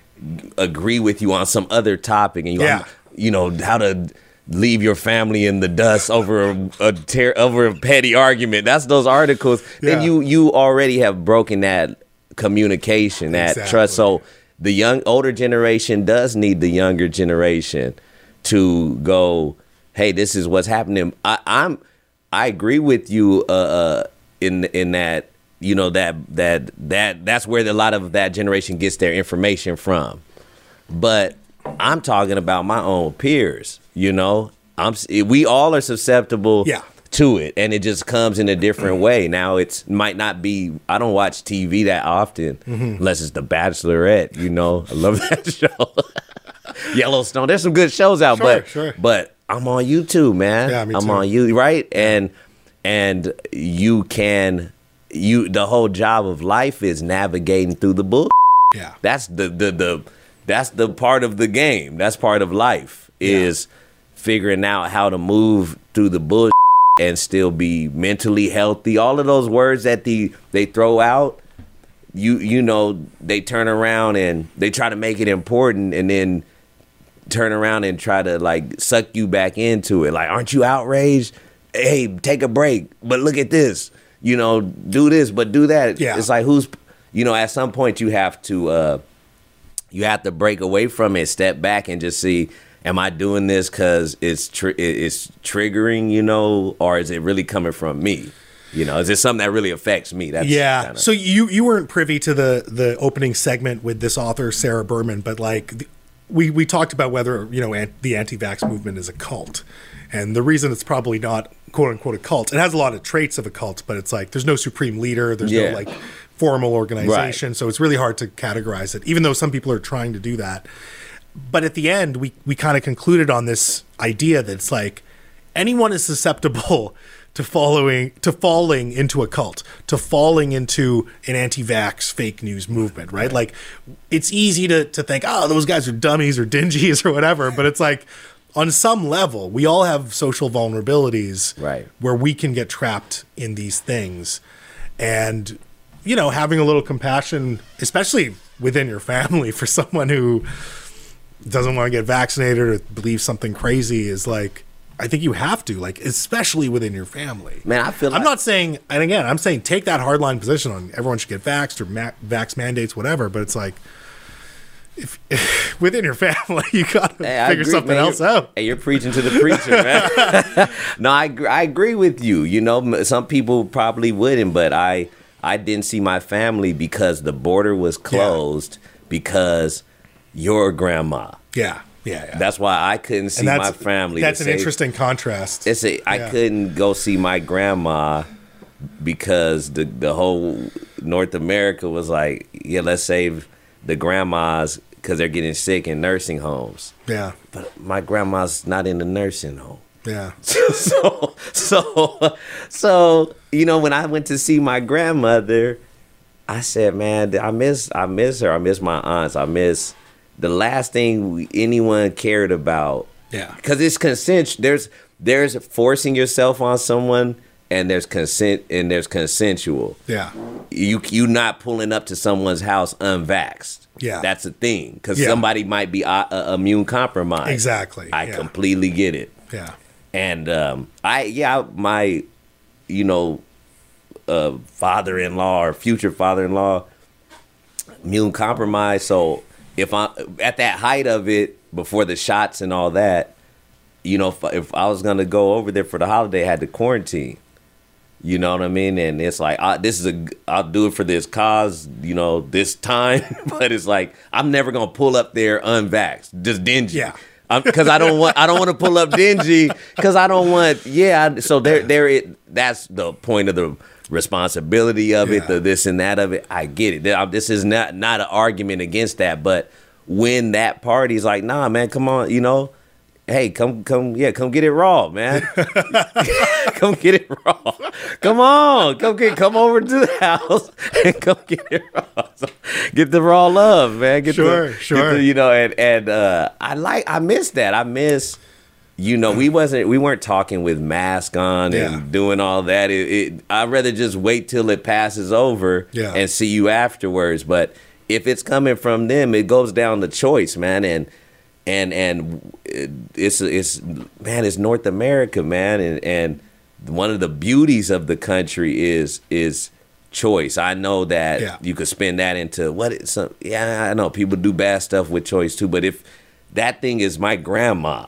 agree with you on some other topic, and you, Yeah. you know how to leave your family in the dust over a, a ter- over a petty argument. That's those articles. Then you you already have broken that communication, that Exactly. trust. So the young older generation does need the younger generation to go, hey, this is what's happening. I, I'm I agree with you uh, uh, in in that you know that that that that's where a lot of that generation gets their information from. But I'm talking about my own peers. You know, I'm we all are susceptible Yeah. to it, and it just comes in a different way. Now it's might not be. I don't watch TV that often Mm-hmm. unless it's The Bachelorette. You know, I love that show. Yellowstone. There's some good shows out, Sure, but sure. but I'm on YouTube, man. Yeah, me I'm too. on you, right? And and you can you the whole job of life is navigating through the book. yeah That's the the the that's the part of the game. That's part of life is figuring out how to move through the bush and still be mentally healthy. All of those words that the they throw out, you you know, they turn around and they try to make it important and then turn around and try to like suck you back into it. Like, aren't you outraged? Hey, take a break. But look at this. You know, do this, but do that. Yeah. It's like who's you know, at some point you have to uh you have to break away from it, step back and just see am I doing this cuz it's tr- it's triggering, you know, or is it really coming from me? You know, is it something that really affects me? That's yeah kinda- so you you weren't privy to the the opening segment with this author sarah berman but like the, we we talked about whether you know an, the anti-vax movement is a cult, and the reason it's probably not quote unquote a cult. It has a lot of traits of a cult, but it's like there's no supreme leader. There's Yeah. no like formal organization, so it's really hard to categorize it. Even though some people are trying to do that, but at the end we we kind of concluded on this idea that it's like anyone is susceptible to following to falling into a cult to falling into an anti-vax fake news movement right, like it's easy to, to think oh those guys are dummies or dingies or whatever but it's like on some level we all have social vulnerabilities Right. where we can get trapped in these things and you know having a little compassion especially within your family for someone who doesn't want to get vaccinated or believes something crazy is like I think you have to like especially within your family. Man, I feel I'm not saying and again I'm saying take that hardline position on everyone should get vaxxed or ma- vax mandates whatever but it's like if, within your family you got to Hey, figure agree, something man. else out. Hey, you're preaching to the preacher, man. no, I agree, I agree with you. You know, some people probably wouldn't, but I I didn't see my family because the border was closed because your grandma. Yeah. Yeah. yeah. That's why I couldn't see my family. That's an say- interesting contrast. It's a, I Yeah. couldn't go see my grandma because the the whole North America was like, yeah, let's save the grandmas because they're getting sick in nursing homes. yeah. But my grandma's not in the nursing home. Yeah. so so so you know when I went to see my grandmother, I said, man, I miss I miss her. I miss my aunts. I miss the last thing we, anyone cared about. Yeah. Because it's consent. There's there's forcing yourself on someone, and there's consent, and there's consensual. Yeah. You you not pulling up to someone's house unvaxxed. Yeah. that's a thing because Yeah. somebody might be uh, uh, immune compromised. Exactly, I yeah. completely get it. Yeah. And um, I, yeah, my, you know, uh, father-in-law or future father-in-law, immune compromised. So if I at that height of it before the shots and all that, you know, if, if I was gonna go over there for the holiday, I had to quarantine. You know what I mean? And it's like I, this is a I'll do it for this cause, you know, this time. but it's like I'm never gonna pull up there unvaxxed, just dingy. Yeah. because I don't want I don't want to pull up dingy because I don't want yeah. I- So there there it that's the point of the responsibility of it, Yeah. the this and that of it. I get it. This is not not an argument against that, but when that party's like, nah, man, come on, you know. Hey, come, come, yeah, come get it raw, man. come get it raw. Come on, come get, come over to the house and come get it raw. So, get the raw love, man. Get Sure, the, get sure. the- you know, and and uh, I like, I miss that. I miss, you know, we wasn't, we weren't talking with mask on Yeah. and doing all that. It, it, I'd rather just wait till it passes over Yeah. and see you afterwards. But if it's coming from them, it goes down to choice, man. And and and it's it's man, it's North America, man, and and one of the beauties of the country is is choice. I know that Yeah. you could spin that into what is some yeah, I know people do bad stuff with choice too, but if that thing is my grandma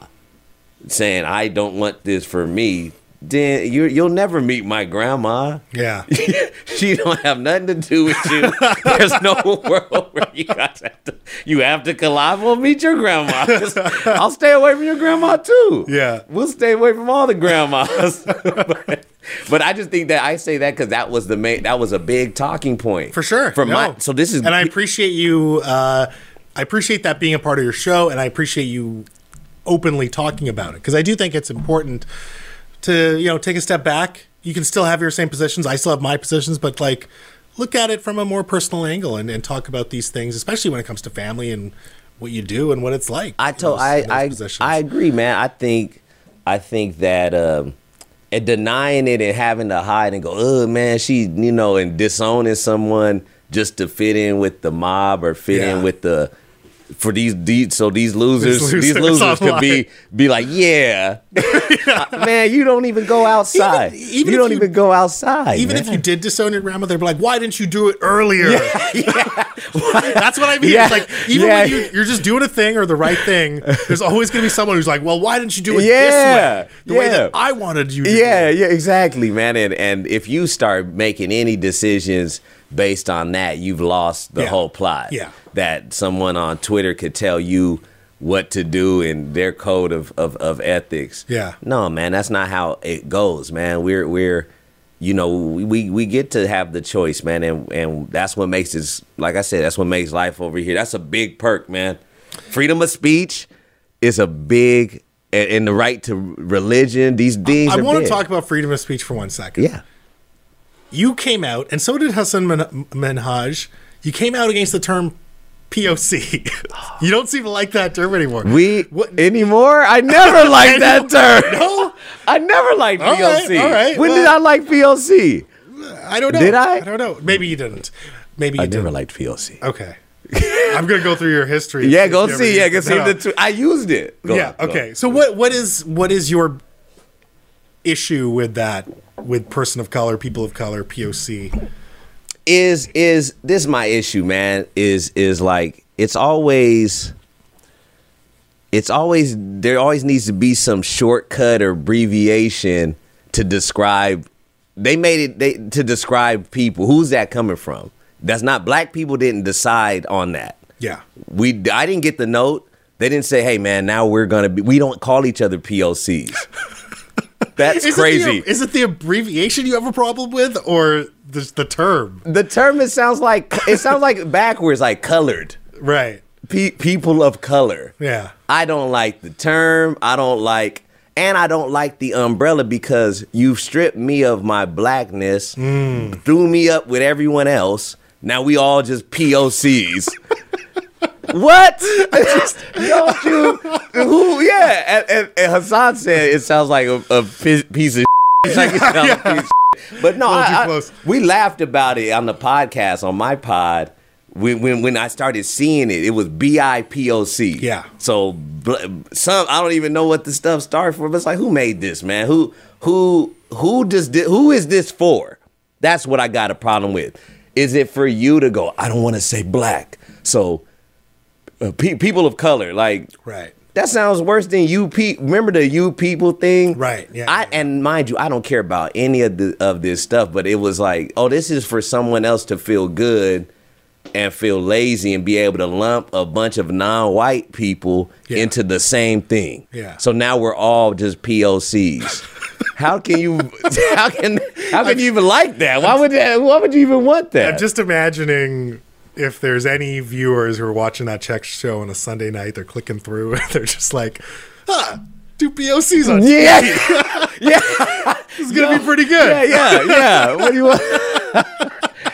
saying I don't want this for me, then you you'll never meet my grandma. Yeah. she don't have nothing to do with you. There's no world where you guys have to you have to collide. Well, meet your grandma. I'll stay away from your grandma too. Yeah. we'll stay away from all the grandmas. but, but I just think that I say that because that was the main that was a big talking point For sure. For my so this is and I appreciate you. Uh, I appreciate that being a part of your show, and I appreciate you openly talking about it because I do think it's important to you know take a step back. You can still have your same positions. I still have my positions, but like look at it from a more personal angle and, and talk about these things, especially when it comes to family and what you do and what it's like. I told those- I I, positions. I agree, man. I think I think that um and denying it and having to hide and go, oh man, she you know, and disowning someone just to fit in with the mob or fit Yeah. in with the for these, these so these losers These these losers losers, could be be like yeah, Uh, man you don't even go outside even you don't you- even go outside even man. if you did disown your grandma, they'd be like, "Why didn't you do it earlier?" That's what I mean. Yeah, It's like even yeah. when you, you're just doing a thing or the right thing, there's always going to be someone who's like, "Well, why didn't you do it Yeah, this way? The way that I wanted you to." Yeah, do it." yeah, exactly, man. And and if you start making any decisions based on that, you've lost the Yeah. whole plot. Yeah. That someone on Twitter could tell you what to do and their code of, of, of ethics. Yeah. No, man, that's not how it goes, man. We're we're you know, we we get to have the choice, man, and and that's what makes this like I said, that's what makes life over here. That's a big perk, man. Freedom of speech is a big and, and the right to religion, these things I are want big. to talk about freedom of speech for one second. Yeah. You came out, and so did Hasan Minhaj. You came out against the term POC. you don't seem to like that term anymore. We What- anymore? I never liked that term. No, I never liked All right, POC. all right, when did I like POC? I don't know. Did I? I don't know. Maybe you didn't. Maybe you I never didn't. liked POC. Okay. I'm gonna go through your history. Yeah, go see. Yeah, go see No. the two. I used it. Go yeah. on, Okay. on. So what what is what is your issue with that with person of color, people of color, POC? is is this my issue, man? Is is like it's always it's always there always needs to be some shortcut or abbreviation to describe they made it they to describe people. Who's that coming from? That's not black people didn't decide on that. Yeah. We I didn't get the note. They didn't say, "Hey man, now we're to be we don't call each other POCs." That's Is crazy. It the, is it the abbreviation you have a problem with, or the, the term? the term it sounds like it sounds like backwards like colored. Right. Pe- people of color. Yeah. I don't like the term. I don't like, and I don't like the umbrella because you've stripped me of my blackness, hmm. threw me up with everyone else. Now we all just POCs. What? don't you? Who? Yeah. And, and, and Hasan said it sounds like a, a piece of. It's like it sounds like a piece of but no, I- I- we laughed about it on the podcast on my pod when when, when I started seeing it. It was B I P O C. Yeah. So some I don't even know what the stuff started for, but it's like who made this man? Who who who does thi- who is this for? That's what I got a problem with. Is it for you to go? I don't want to say black, so Uh, pe- people of color like Right. that sounds worse than you pe- remember the you people thing Right, yeah, I, yeah. and mind you i don't care about any of the of this stuff but it was like oh this is for someone else to feel good and feel lazy and be able to lump a bunch of non-white people Yeah. into the same thing Yeah. so now we're all just pocs how can you how can how can you even like that why would that why would you even want that I'm just imagining if there's any viewers who are watching that check show on a Sunday night, they're clicking through and they're just like, ah, two POCs on yeah yeah It's gonna be pretty good. Yeah, yeah, yeah. What do you want?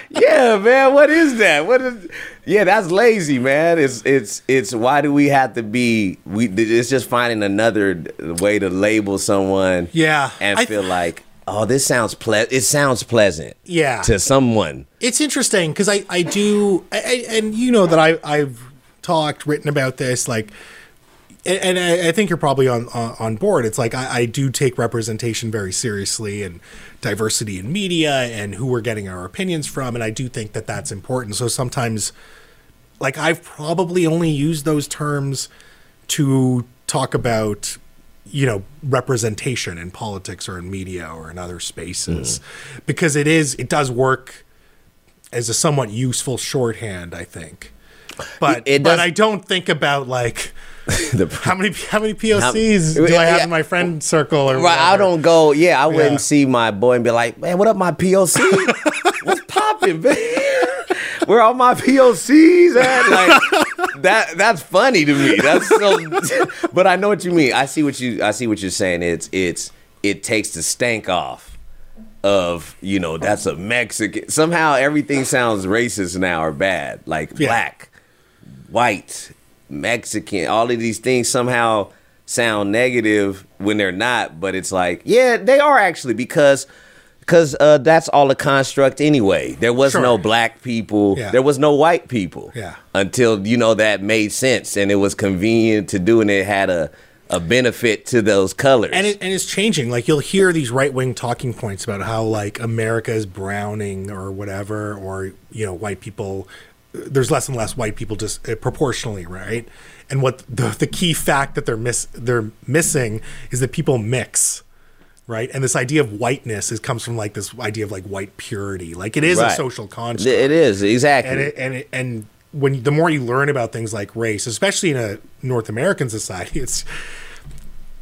yeah, man. What is that? What is? Yeah, that's lazy, man. It's it's it's. Why do we have to be? We it's just finding another way to label someone. Yeah, and I- feel like, oh, this sounds ple. It sounds pleasant. Yeah. to someone. it's interesting because I, I do I, I, and you know that I I've talked written about this like and, and I, I think you're probably on on, on board it's like I, I do take representation very seriously and diversity in media and who we're getting our opinions from and I do think that that's important so sometimes like I've probably only used those terms to talk about you know representation in politics or in media or in other spaces because it is it does work as a somewhat useful shorthand I think but It but I don't think about like The- how many how many POCs How- do I have yeah. in my friend circle or Right, I don't go. Yeah, I wouldn't Yeah. see my boy and be like, "Man, what up, my POC? What's popping, man? Where are all my POCs at?" Like that. That's funny to me. That's so. but I know what you mean. I see what you. I see what you're saying. It's it's it takes the stank off of you know that's a Mexican. Somehow everything sounds racist now or bad, like Yeah. black, white, Mexican, all of these things somehow sound negative when they're not, but it's like, yeah, they are actually because because uh, that's all a construct anyway. There was Sure. no black people, Yeah. there was no white people, Yeah. until you know that made sense and it was convenient to do and it had a a benefit to those colors. and it, and it's changing. Like you'll hear these right wing talking points about how like America is browning or whatever, or you know white people. There's less and less white people just uh, proportionally, right? And what the, the key fact that they're miss they're missing is that people mix, right? And this idea of whiteness is comes from like this idea of like white purity, like it is a social construct it is exactly. and it, and it, and when the more you learn about things like race, especially in a North American society, it's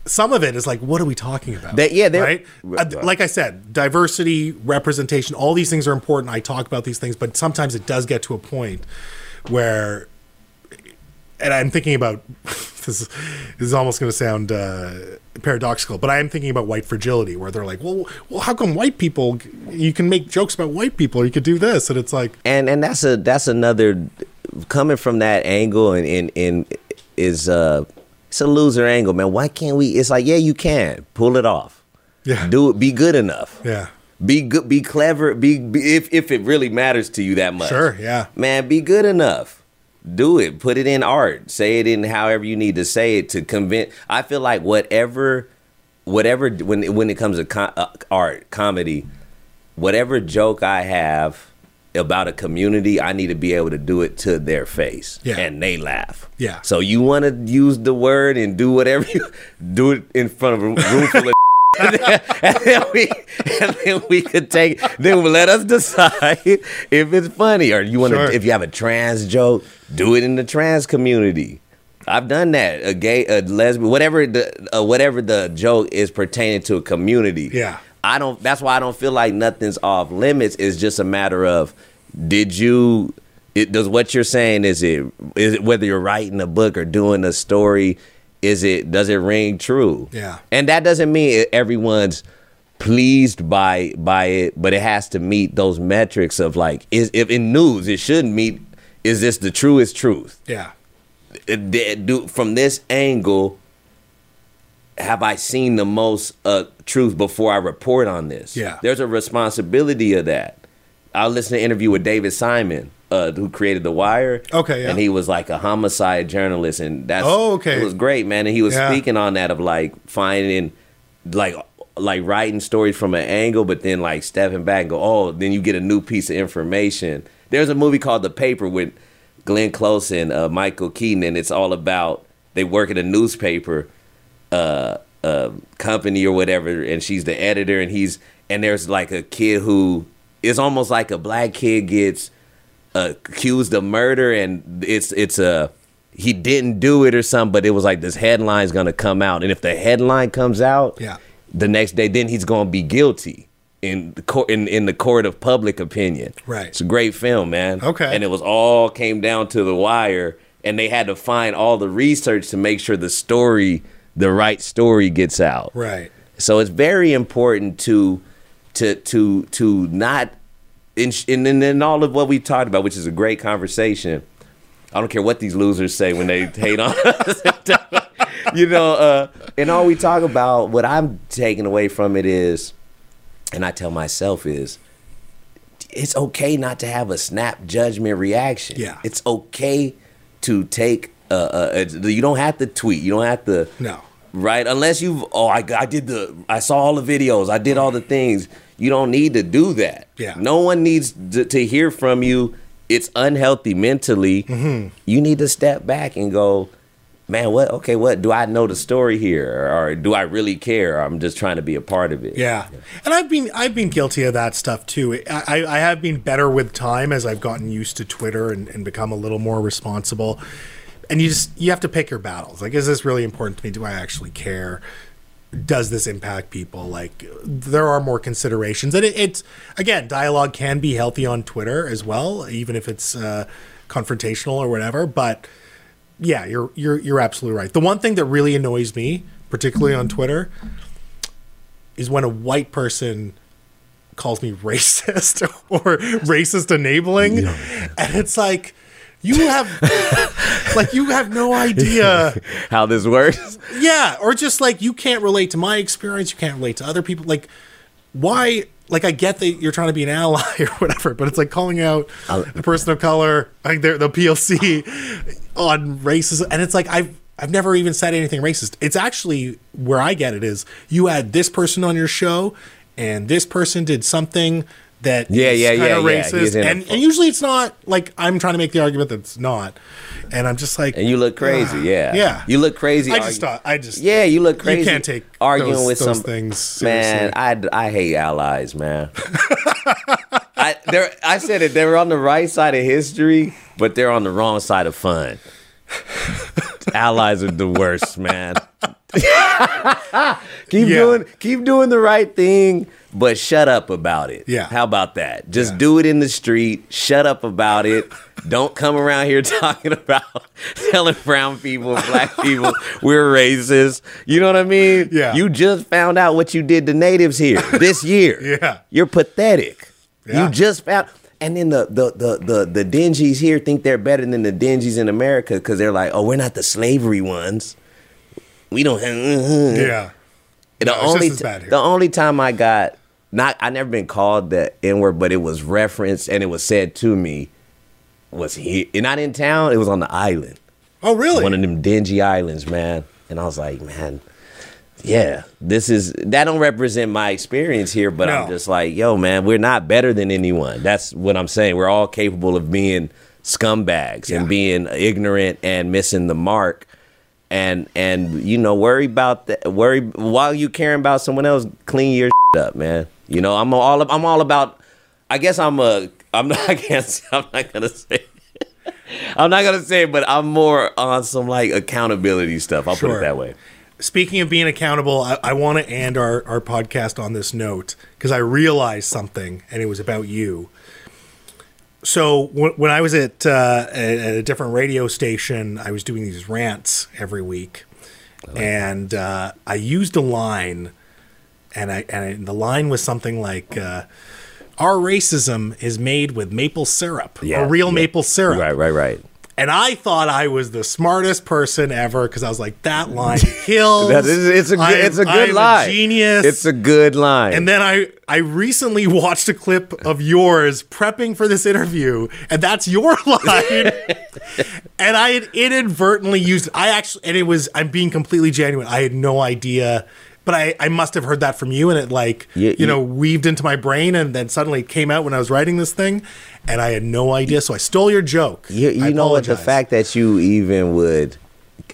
some of it is like, what are we talking about? That- yeah, right. Uh, like I said, diversity, representation, all these things are important. I talk about these things, but sometimes it does get to a point where, and I'm thinking about this. Is, this is almost going to sound uh, paradoxical, but I am thinking about white fragility, where they're like, well, well, how come white people? You can make jokes about white people, or you could do this, and it's like, and and that's a that's another coming from that angle and and, and is uh it's a loser angle man why can't we it's like yeah you can pull it off Yeah. do it be good enough yeah, be good be clever be, be if if it really matters to you that much sure, yeah, man be good enough do it put it in art say it in however you need to say it to convince i feel like whatever whatever when when it comes to uh, art comedy whatever joke i have about a community i need to be able to do it to their face Yeah. and they laugh Yeah. so you want to use the word and do whatever you do it in front of a room full of and then we and then we could take then let us decide if it's funny. Or you want to Sure. if you have a trans joke do it in the trans community. I've done that. A gay a lesbian whatever the uh, whatever the joke is pertaining to a community. Yeah. I don't that's why I don't feel like nothing's off limits. It's just a matter of did you it does what you're saying is it is it whether you're writing a book or doing a story is it does it ring true Yeah. and that doesn't mean everyone's pleased by by it but it has to meet those metrics of like is if in news it shouldn't meet is this the truest truth yeah, do from this angle have I seen the most uh, truth before I report on this? Yeah. there's a responsibility of that. I listened to an interview with David Simon, uh, who created The Wire. Okay, yeah. and he was like a homicide journalist, and that's Oh, okay. It was great, man, and he was Yeah. speaking on that of like finding like like writing stories from an angle, but then like stepping back and go, oh, then you get a new piece of information. There's a movie called The Paper with Glenn Close and uh, Michael Keaton, and it's all about they work at a newspaper uh, uh, company or whatever, and she's the editor, and he's and there's like a kid who is almost like a black kid gets accused of murder, and it's it's a he didn't do it or something, but it was like this headline's gonna come out, and if the headline comes out, Yeah. the next day, then he's gonna be guilty in the court in, in the court of public opinion. Right. It's a great film, man. Okay. And it was all came down to the wire, and they had to find all the research to make sure the story, the right story, gets out. right, So it's very important to to to to not in in, in, all of what we talked about, which is a great conversation. I don't care what these losers say when they hate on us. you know, uh, and all we talk about, what I'm taking away from it is, and I tell myself is, it's okay not to have a snap judgment reaction. Yeah. it's okay to take. Uh, uh, uh, you don't have to tweet. You don't have to no, right? Unless you've oh I, I did the I saw all the videos, I did all the things. You don't need to do that. Yeah. No one needs to, to hear from you. It's unhealthy mentally. Mm-hmm. You need to step back and go, man. What? Okay, what do I know the story here, or, do I really care? Or I'm just trying to be a part of it. Yeah, and I've been I've been guilty of that stuff too. I, I I have been better with time as I've gotten used to Twitter and, and become a little more responsible. And you just you have to pick your battles. Like, is this really important to me? Do I actually care? Does this impact people? Like, there are more considerations, and it, it's again, dialogue can be healthy on Twitter as well, even if it's uh, confrontational or whatever. But yeah, you're you're you're absolutely right. The one thing that really annoys me, particularly on Twitter, is when a white person calls me racist or racist enabling and it's like you have like you have no idea How this works? yeah or just like you can't relate to my experience you can't relate to other people like why like i get that you're trying to be an ally or whatever but it's like calling out a person of color like they're the plc on racism and it's like i've I've never even said anything racist. It's actually where I get it is you had this person on your show, and this person did something that Yeah, yeah, yeah, yeah. racist, a and, and usually it's not like I'm trying to make the argument that it's not, and I'm just like, And you look crazy. Yeah. Yeah. You look crazy. I just thought I just Yeah, you look crazy. You can't take arguing those, with those some things Man, seriously. I, I hate allies, man. I, they're I said it. They were on the right side of history, but they're on the wrong side of fun. Allies are the worst, man. keep Yeah. doing keep doing the right thing, but shut up about it. Yeah. How about that? Just Yeah. do it in the street. Shut up about it. Don't come around here talking about telling brown people, black people we're racist. You know what I mean? Yeah. You just found out what you did to natives here this year. Yeah. You're pathetic. Yeah. You just found and then the the the the, the dingies here think they're better than the dingies in America because they're like, oh, we're not the slavery ones. We don't have uh-huh. Yeah. the No, only just as bad here. the only time I got not I never been called the N word, but it was referenced and it was said to me was here not in town. It was on the island, Oh, really? one of them dingy islands, man. And I was like, man, yeah, this is that don't represent my experience here, but I'm just like, yo, man, we're not better than anyone. That's what I'm saying. We're all capable of being scumbags Yeah. and being ignorant and missing the mark. And and you know, worry about that. Worry while you caring about someone else. Clean your up, man. You know, I'm all I'm all about. I guess I'm a. I'm not. I can't. I'm not gonna say. I'm not gonna say it, but I'm more on some like accountability stuff. I'll put it that way. Speaking of being accountable, I, I want to end our, our podcast on this note because I realized something and it was about you. So when, when I was at, uh, at a different radio station, I was doing these rants every week, and uh, I used a line, and I and the line was something like, uh, "Our racism is made with maple syrup, or real yeah. maple syrup." Right, right, right. And I thought I was the smartest person ever because I was like, "That line kills." That is, it's a good, I'm- it's a good I'm line. genius. It's a good line. And then I I recently watched a clip of yours prepping for this interview, and that's your line. and I had inadvertently used I actually and it was I'm being completely genuine. I had no idea. But I, I must have heard that from you and it like You- you, you- know weaved into my brain and then suddenly it came out when I was writing this thing and I had no idea so I stole your joke. you, you know what? The fact that you even would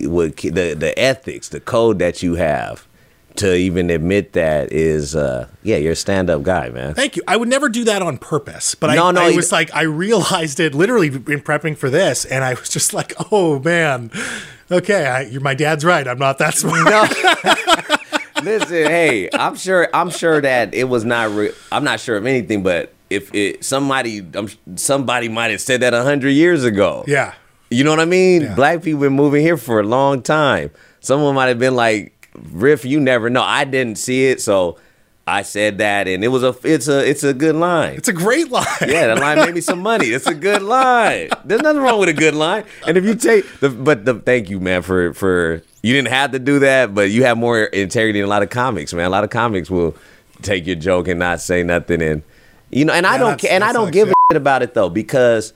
would the the ethics, the code that you have to even admit that is uh yeah, you're a stand up guy, man. Thank you. I would never do that on purpose, but No, I, no, I was like, I realized it literally in prepping for this, and I was just like, oh man, okay, I, you're, my dad's right. I'm not that smart. Listen, hey, I'm sure I'm sure that it was not re- I'm not sure of anything, but if it somebody um, somebody might have said that a hundred years ago. yeah, You know what I mean? Yeah. Black people been moving here for a long time. Someone might have been like, "Riff, you never know." I didn't see it, so I said that, and it was a it's a it's a good line. it's a great line. yeah, that line made me some money. It's a good line. There's nothing wrong with a good line. And if you take the but the thank you, man, for for you didn't have to do that, but you have more integrity than a lot of comics, man. A lot of comics will take your joke and not say nothing, and you know, and I don't that's- ca- and I don't sucks, give yeah. a shit about it though because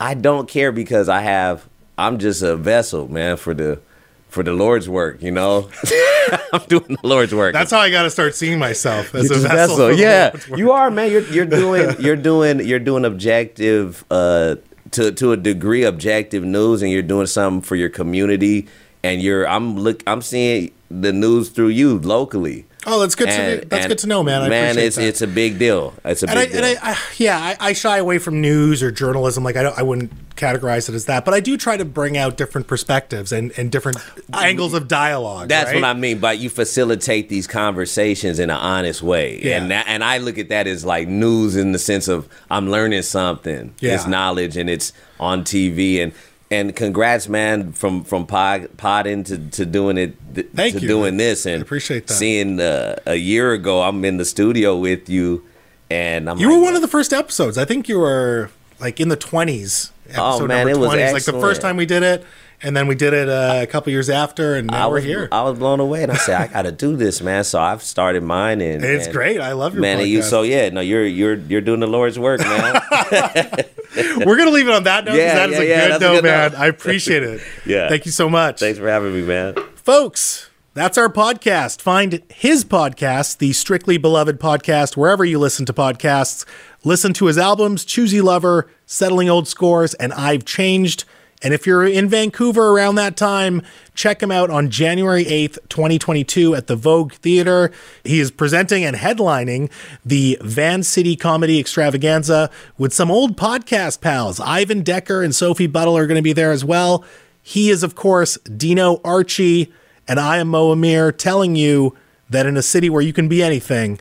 I don't care because I have I'm just a vessel, man, for the for the Lord's work. You know, I'm doing the Lord's work. That's how I got to start seeing myself as a vessel. vessel. Yeah, you are, man. You're you're doing you're doing you're doing objective uh to to a degree objective news, and you're doing something for your community. And you're I'm look I'm seeing the news through you locally. Oh, that's good. And- to that's and, good to know, man. I man, it's that. it's a big deal. It's a and I, big deal. and I, I yeah, I, I shy away from news or journalism. Like I don't, I wouldn't categorize it as that, but I do try to bring out different perspectives and, and different angles of dialogue. That's right? what I mean by you facilitate these conversations in an honest way, Yeah. and that, and I look at that as like news in the sense of I'm learning something. Yeah. It's knowledge, and it's on TV, and and congrats, man, from from pod podding to, to doing it th- Thank to you. doing this, and appreciate that. Seeing uh, a year ago, I'm in the studio with you, and I'm You like, were one of the first episodes. I think you were like in the twenties. Oh, man, it was Like the first time we did it, and then we did it uh, a couple years after, and now I we're was here. I was blown away, and I said I got to do this, man. So I've started mine, and it's and- great. I love your Man, you so yeah, no, you're you're you're doing the Lord's work, man. we're gonna leave it on that note. Yeah, that is yeah, a yeah, good note, man. note. I appreciate it. Yeah. Thank you so much. Thanks for having me, man. Folks, that's our podcast. Find his podcast, the Strictly Beloved podcast, wherever you listen to podcasts. Listen to his albums, Choosey Lover, Settling Old Scores, and I've Changed. And if you're in Vancouver around that time, check him out on January 8th, 2022 at the Vogue Theater. He is presenting and headlining the Van City Comedy Extravaganza with some old podcast pals. Ivan Decker and Sophie Buttle are going to be there as well. He is, of course, Dino Archie, and I am Mo Amir telling you that in a city where you can be anything,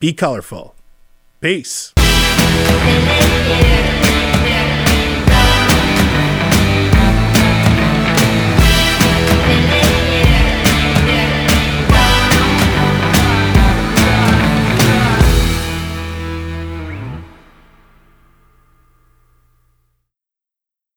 be colorful. Peace.